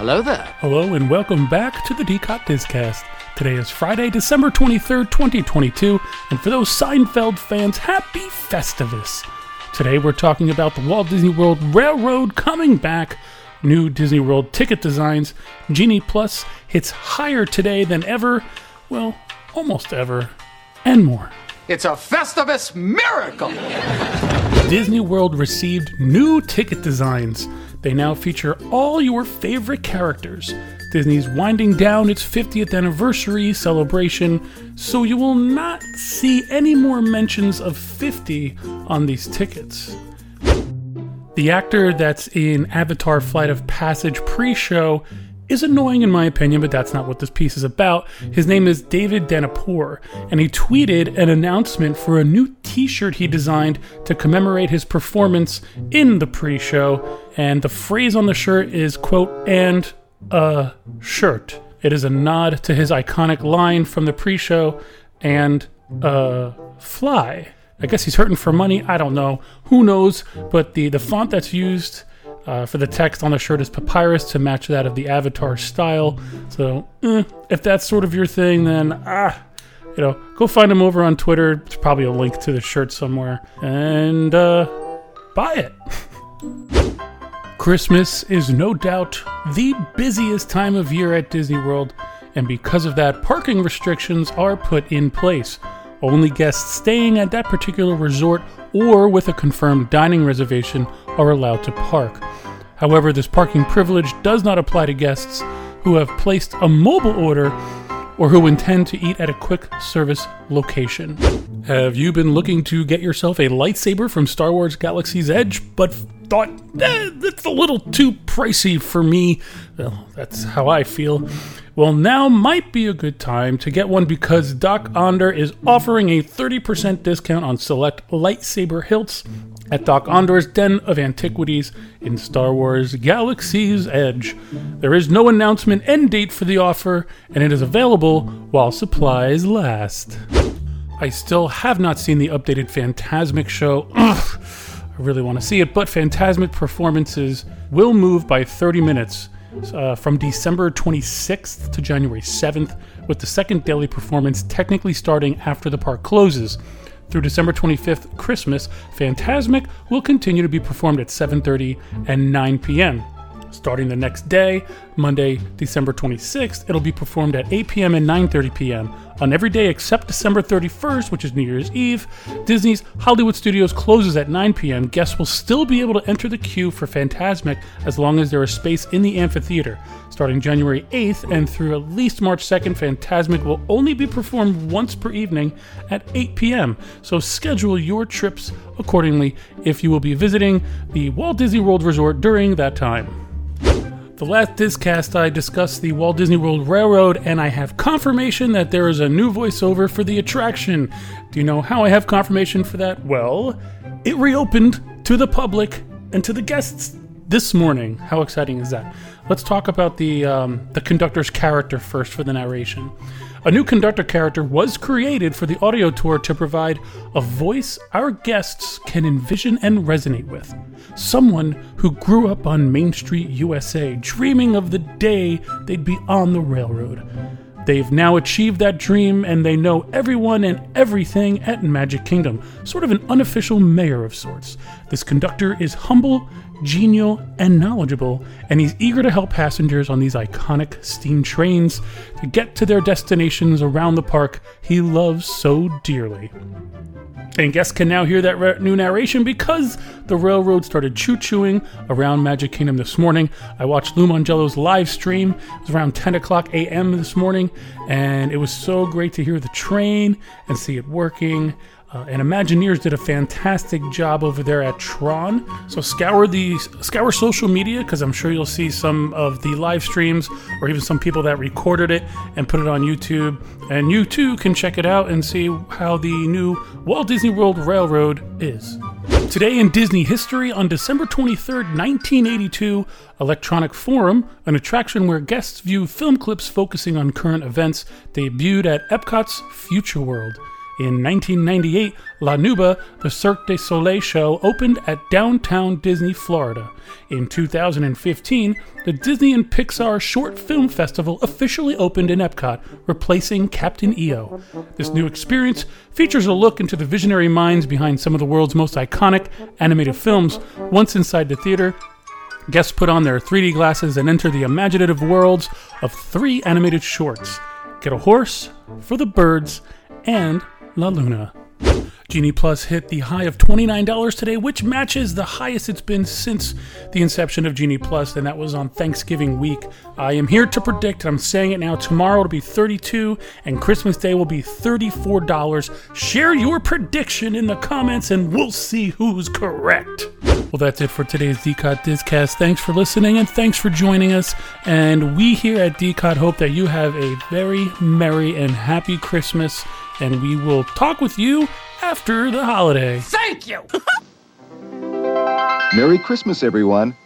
Hello there. Hello and welcome back to the DCOT Discast. Today is Friday, December 23rd, 2022, and for those Seinfeld fans, happy Festivus. Today we're talking about the Walt Disney World Railroad coming back, new Disney World ticket designs, Genie Plus hits higher today than ever, well, almost ever, and more. It's a Festivus miracle. Disney World received new ticket designs. They now feature all your favorite characters. Disney's winding down its 50th anniversary celebration, so you will not see any more mentions of 50 on these tickets. The actor that's in Avatar Flight of Passage pre show is annoying in my opinion, but that's not what this piece is about. His name is David Danapour, and he tweeted an announcement for a new t shirt he designed to commemorate his performance in the pre show. And the phrase on the shirt is, quote, and a shirt. It is a nod to his iconic line from the pre show, and uh, fly. I guess he's hurting for money. I don't know. Who knows? But the, the font that's used uh, for the text on the shirt is papyrus to match that of the avatar style. So, eh, if that's sort of your thing, then ah, you know, go find him over on Twitter. There's probably a link to the shirt somewhere, and uh, buy it. Christmas is no doubt the busiest time of year at Disney World, and because of that, parking restrictions are put in place. Only guests staying at that particular resort or with a confirmed dining reservation are allowed to park. However, this parking privilege does not apply to guests who have placed a mobile order or who intend to eat at a quick service location. Have you been looking to get yourself a lightsaber from Star Wars Galaxy's Edge, but thought eh, that's a little too pricey for me? Well, that's how I feel. Well, now might be a good time to get one because Dok-Ondar is offering a 30% discount on select lightsaber hilts at Dok-Ondar's Den of Antiquities in Star Wars Galaxy's Edge. There is no announcement end date for the offer, and it is available while supplies last. I still have not seen the updated Fantasmic show. Ugh, really want to see it, but Fantasmic performances will move by 30 minutes uh, from December 26th to January 7th, with the second daily performance technically starting after the park closes. Through December 25th, Christmas, Fantasmic will continue to be performed at 7:30 and 9 p.m. Starting the next day, Monday, December 26th, it'll be performed at 8 p.m. and 9:30 p.m. On every day except December 31st, which is New Year's Eve, Disney's Hollywood Studios closes at 9 p.m. Guests will still be able to enter the queue for Fantasmic as long as there is space in the amphitheater. Starting January 8th and through at least March 2nd, Fantasmic will only be performed once per evening at 8 p.m. So schedule your trips accordingly if you will be visiting the Walt Disney World Resort during that time. The last Discast, I discussed the Walt Disney World Railroad, and I have confirmation that there is a new voiceover for the attraction. Do you know how I have confirmation for that? Well, it reopened to the public and to the guests this morning. How exciting is that? Let's talk about the um, the conductor's character first for the narration. A new conductor character was created for the audio tour to provide a voice our guests can envision and resonate with. Someone who grew up on Main Street, USA, dreaming of the day they'd be on the railroad. They've now achieved that dream and they know everyone and everything at Magic Kingdom, sort of an unofficial mayor of sorts. This conductor is humble, genial, and knowledgeable, and he's eager to help passengers on these iconic steam trains to get to their destinations around the park he loves so dearly. And guests can now hear that new narration because the railroad started choo chooing around Magic Kingdom this morning. I watched Lou Mongello's live stream. It was around 10 o'clock a.m. this morning, and it was so great to hear the train and see it working. Uh, and Imagineers did a fantastic job over there at Tron. So scour the scour social media because I'm sure you'll see some of the live streams or even some people that recorded it and put it on YouTube. And you too can check it out and see how the new Walt Disney World Railroad is. Today in Disney history, on December 23rd, 1982, Electronic Forum, an attraction where guests view film clips focusing on current events, debuted at Epcot's Future World. In 1998, La Nouba, the Cirque du Soleil show, opened at downtown Disney, Florida. In 2015, the Disney and Pixar Short Film Festival officially opened in Epcot, replacing Captain EO. This new experience features a look into the visionary minds behind some of the world's most iconic animated films. Once inside the theater, Guests put on their 3D glasses and enter the imaginative worlds of three animated shorts Get a Horse, For the Birds, and La Luna. Genie Plus hit the high of $29 today, which matches the highest it's been since the inception of Genie Plus, and that was on Thanksgiving week. I am here to predict, I'm saying it now, tomorrow it'll be 32 and Christmas Day will be $34. Share your prediction in the comments and we'll see who's correct. Well, that's it for today's DCOT Discast. Thanks for listening and thanks for joining us. And we here at DCOT hope that you have a very merry and happy Christmas. And we will talk with you after the holiday. Thank you! Merry Christmas, everyone.